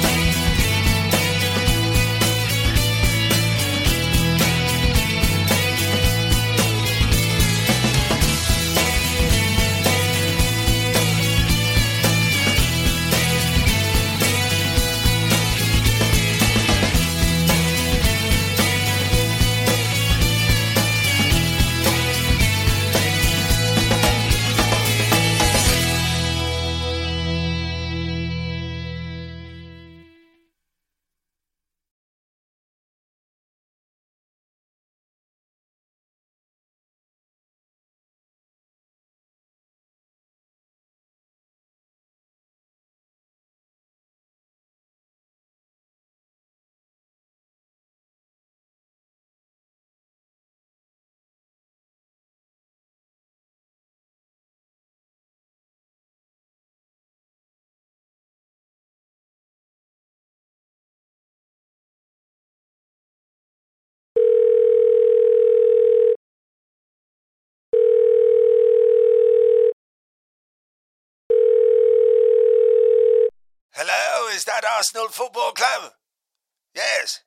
Arsenal Football Club? Yes.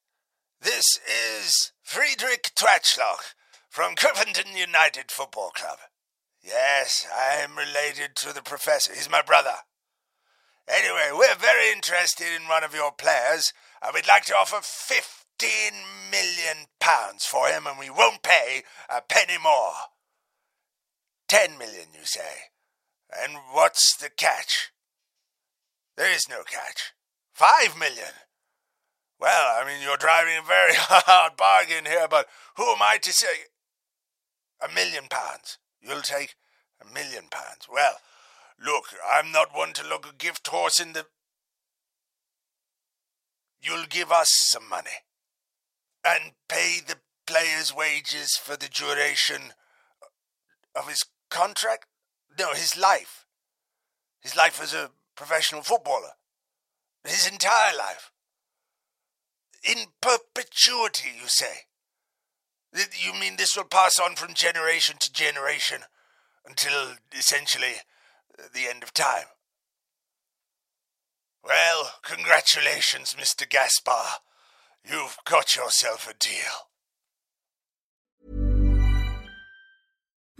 This is Friedrich Tratschlock from Crippenden United Football Club. Yes, I am related to the professor. He's my brother. Anyway, we're very interested in one of your players, and we'd like to offer fifteen million pounds for him, and we won't pay a penny more. Ten million, you say? And what's the catch? There is no catch. Five million. Well, I mean, you're driving a very hard bargain here, but who am I to say? A million pounds. You'll take a million pounds. Well, look, I'm not one to look a gift horse in the. You'll give us some money and pay the player's wages for the duration of his contract? No, his life. His life as a professional footballer his entire life. In perpetuity, you say? You mean this will pass on from generation to generation until essentially the end of time? Well, congratulations, Mr. Gaspar. You've got yourself a deal.